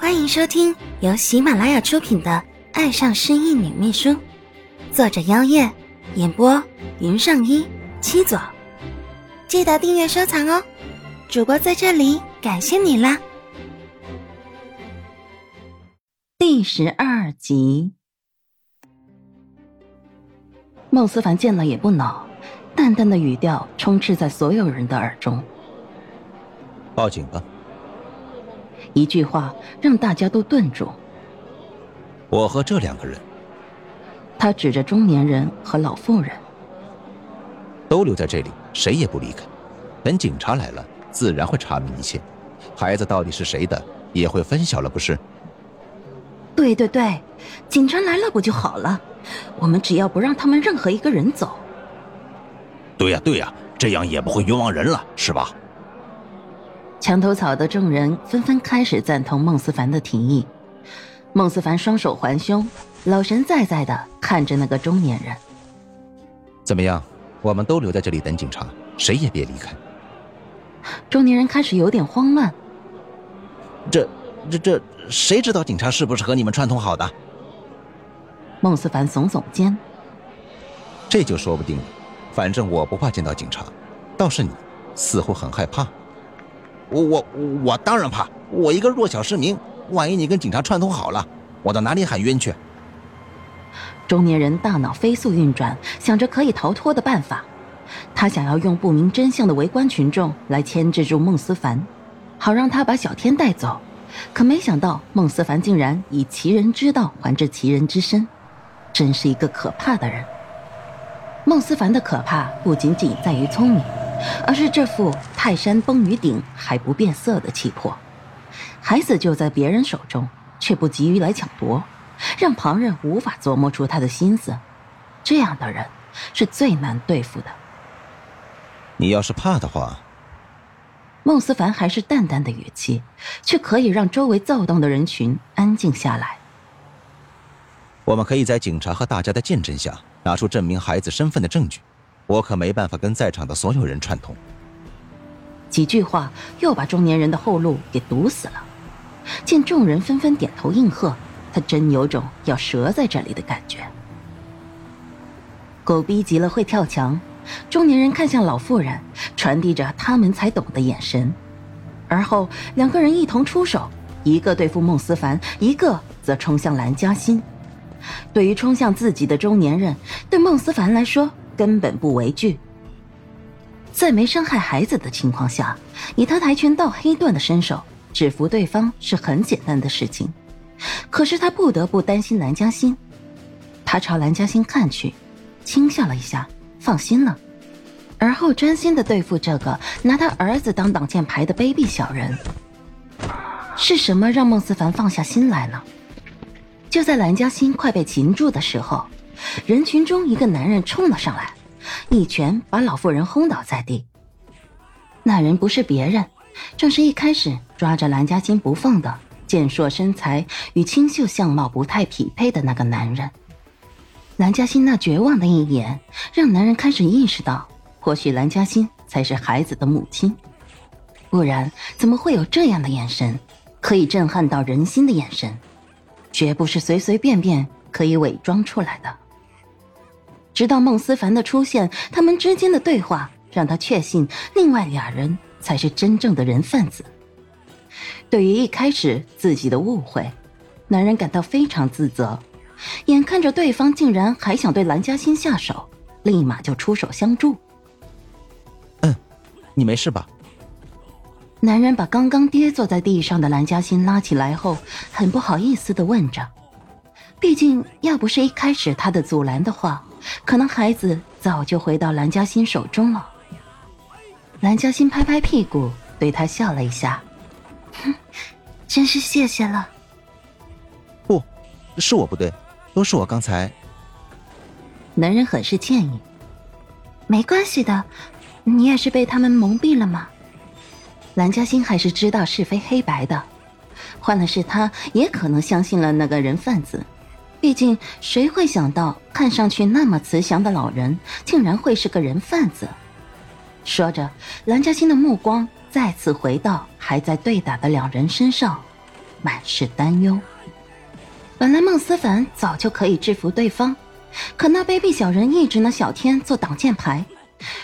欢迎收听由喜马拉雅出品的《爱上失忆女秘书》，作者：妖夜，演播：云上一七左。记得订阅收藏哦！主播在这里感谢你啦！第十二集，孟思凡见了也不恼，淡淡的语调充斥在所有人的耳中。报警吧！一句话让大家都顿住。我和这两个人，他指着中年人和老妇人，都留在这里，谁也不离开。等警察来了，自然会查明一切。孩子到底是谁的，也会分晓了，不是？对对对，警察来了不就好了？我们只要不让他们任何一个人走。对呀对呀，这样也不会冤枉人了，是吧？墙头草的众人纷纷开始赞同孟思凡的提议。孟思凡双手环胸，老神在在的看着那个中年人。怎么样？我们都留在这里等警察，谁也别离开。中年人开始有点慌乱。这、这、这，谁知道警察是不是和你们串通好的？孟思凡耸耸肩。这就说不定了。反正我不怕见到警察，倒是你，似乎很害怕。我我我当然怕，我一个弱小市民，万一你跟警察串通好了，我到哪里喊冤去？中年人大脑飞速运转，想着可以逃脱的办法。他想要用不明真相的围观群众来牵制住孟思凡，好让他把小天带走。可没想到孟思凡竟然以其人之道还治其人之身，真是一个可怕的人。孟思凡的可怕不仅仅在于聪明。而是这副泰山崩于顶还不变色的气魄，孩子就在别人手中，却不急于来抢夺，让旁人无法琢磨出他的心思。这样的人是最难对付的。你要是怕的话，孟思凡还是淡淡的语气，却可以让周围躁动的人群安静下来。我们可以在警察和大家的见证下，拿出证明孩子身份的证据。我可没办法跟在场的所有人串通。几句话又把中年人的后路给堵死了。见众人纷纷点头应和，他真有种要折在这里的感觉。狗逼急了会跳墙。中年人看向老妇人，传递着他们才懂的眼神，而后两个人一同出手，一个对付孟思凡，一个则冲向蓝嘉欣。对于冲向自己的中年人，对孟思凡来说。根本不为惧，在没伤害孩子的情况下，以他跆拳道黑段的身手，制服对方是很简单的事情。可是他不得不担心蓝嘉欣，他朝蓝嘉欣看去，轻笑了一下，放心了，而后专心的对付这个拿他儿子当挡箭牌的卑鄙小人。是什么让孟思凡放下心来了？就在蓝嘉欣快被擒住的时候。人群中，一个男人冲了上来，一拳把老妇人轰倒在地。那人不是别人，正是一开始抓着蓝嘉欣不放的健硕身材与清秀相貌不太匹配的那个男人。蓝嘉欣那绝望的一眼，让男人开始意识到，或许蓝嘉欣才是孩子的母亲，不然怎么会有这样的眼神，可以震撼到人心的眼神，绝不是随随便便可以伪装出来的。直到孟思凡的出现，他们之间的对话让他确信，另外俩人才是真正的人贩子。对于一开始自己的误会，男人感到非常自责。眼看着对方竟然还想对蓝嘉欣下手，立马就出手相助。嗯，你没事吧？男人把刚刚跌坐在地上的蓝嘉欣拉起来后，很不好意思的问着。毕竟，要不是一开始他的阻拦的话。可能孩子早就回到蓝嘉欣手中了。蓝嘉欣拍拍屁股，对他笑了一下：“哼，真是谢谢了。”“不，是我不对，都是我刚才。”男人很是歉意：“没关系的，你也是被他们蒙蔽了吗？”蓝嘉欣还是知道是非黑白的，换了是他，也可能相信了那个人贩子。毕竟，谁会想到看上去那么慈祥的老人，竟然会是个人贩子？说着，蓝嘉欣的目光再次回到还在对打的两人身上。满是担忧。本来孟思凡早就可以制服对方，可那卑鄙小人一直拿小天做挡箭牌，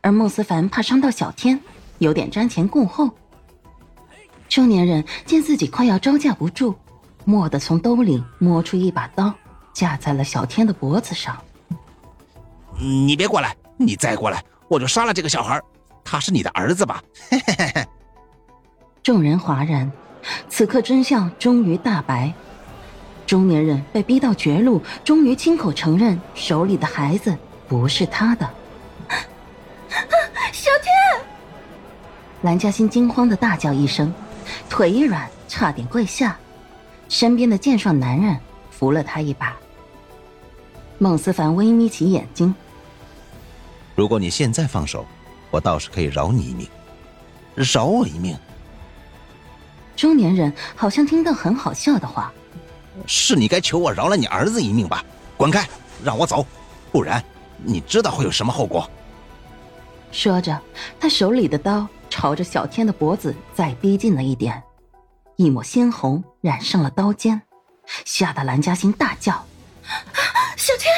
而孟思凡怕伤到小天，有点瞻前顾后。中年人见自己快要招架不住，蓦地从兜里摸出一把刀，架在了小天的脖子上。你别过来，你再过来，我就杀了这个小孩。他是你的儿子吧？嘿嘿嘿嘿。众人哗然，此刻真相终于大白。中年人被逼到绝路，终于亲口承认手里的孩子不是他的。小天！蓝嘉欣惊慌的大叫一声，腿一软，差点跪下。身边的健壮男人扶了他一把。孟思凡微眯起眼睛：“如果你现在放手，我倒是可以饶你一命。饶我一命。”中年人好像听到很好笑的话。是你该求我饶了你儿子一命吧？滚开，让我走，不然你知道会有什么后果。说着，他手里的刀朝着小天的脖子再逼近了一点，一抹鲜红染上了刀尖，吓得蓝嘉欣大叫：“小天，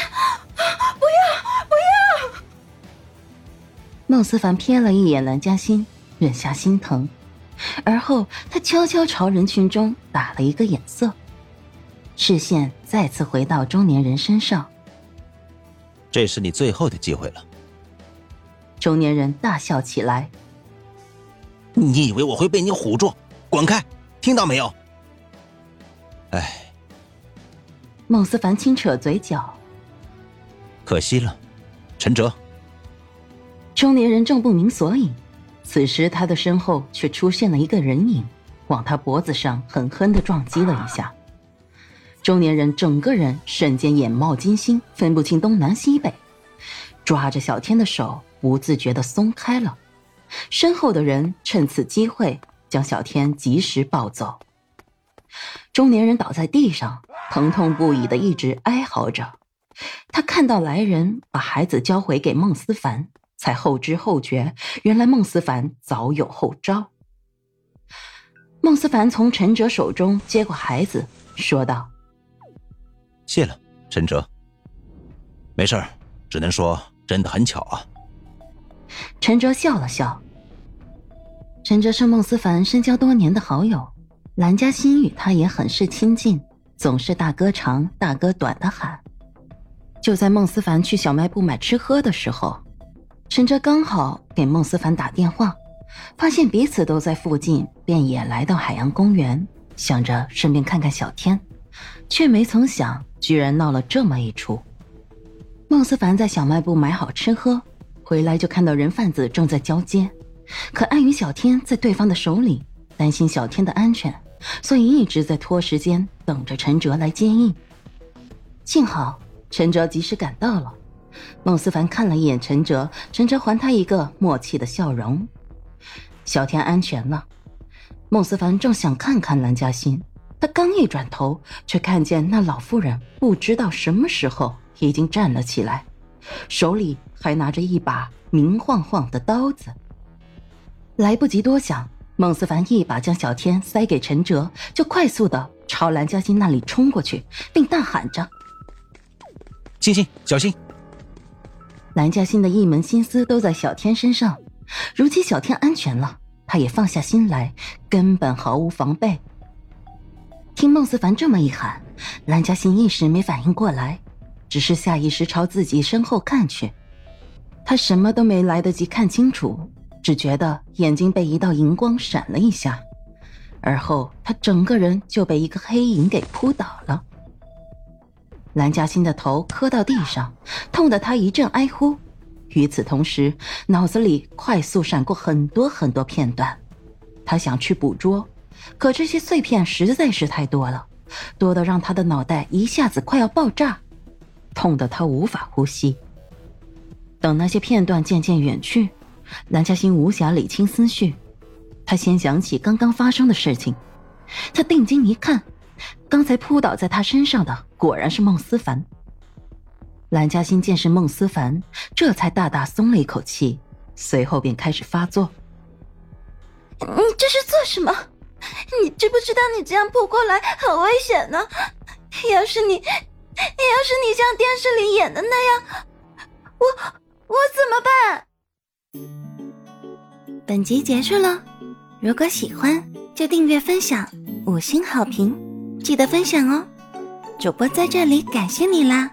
不要，不要！”孟思凡瞥了一眼蓝嘉欣，忍下心疼，而后他悄悄朝人群中打了一个眼色。视线再次回到中年人身上。这是你最后的机会了。中年人大笑起来。你以为我会被你唬住？滚开！听到没有？哎。孟思凡轻扯嘴角。可惜了，陈哲。中年人正不明所以，此时他的身后却出现了一个人影，往他脖子上狠狠的撞击了一下。中年人整个人瞬间眼冒金星，分不清东南西北，抓着小天的手不自觉的松开了。身后的人趁此机会将小天及时抱走。中年人倒在地上，疼痛不已的一直哀嚎着。他看到来人把孩子交回给孟思凡，才后知后觉，原来孟思凡早有后招。孟思凡从陈哲手中接过孩子，说道。谢了，陈哲。没事儿，只能说真的很巧啊。陈哲笑了笑。陈哲是孟思凡深交多年的好友，兰嘉欣与他也很是亲近，总是大哥长大哥短的喊。就在孟思凡去小卖部买吃喝的时候，陈哲刚好给孟思凡打电话，发现彼此都在附近，便也来到海洋公园，想着顺便看看小天，却没曾想。居然闹了这么一出。孟思凡在小卖部买好吃喝，回来就看到人贩子正在交接，可碍于小天在对方的手里，担心小天的安全，所以一直在拖时间，等着陈哲来接应。幸好陈哲及时赶到了，孟思凡看了一眼陈哲，陈哲还他一个默契的笑容。小天安全了，孟思凡正想看看蓝嘉欣。他刚一转头，却看见那老妇人不知道什么时候已经站了起来，手里还拿着一把明晃晃的刀子。来不及多想，孟思凡一把将小天塞给陈哲，就快速的朝蓝嘉欣那里冲过去，并大喊着：“星星，小心！”蓝嘉欣的一门心思都在小天身上，如今小天安全了，他也放下心来，根本毫无防备。听孟思凡这么一喊，蓝嘉欣一时没反应过来，只是下意识朝自己身后看去。他什么都没来得及看清楚，只觉得眼睛被一道银光闪了一下，而后他整个人就被一个黑影给扑倒了。蓝嘉欣的头磕到地上，痛得他一阵哀呼。与此同时，脑子里快速闪过很多很多片段，他想去捕捉。可这些碎片实在是太多了，多得让他的脑袋一下子快要爆炸，痛得他无法呼吸。等那些片段渐渐远去，蓝嘉欣无暇理清思绪，他先想起刚刚发生的事情。他定睛一看，刚才扑倒在他身上的果然是孟思凡。蓝嘉欣见是孟思凡，这才大大松了一口气，随后便开始发作：“你这是做什么？”你知不知道你这样扑过来很危险呢？要是你，要是你像电视里演的那样，我我怎么办？本集结束了，如果喜欢就订阅分享，五星好评，记得分享哦！主播在这里感谢你啦！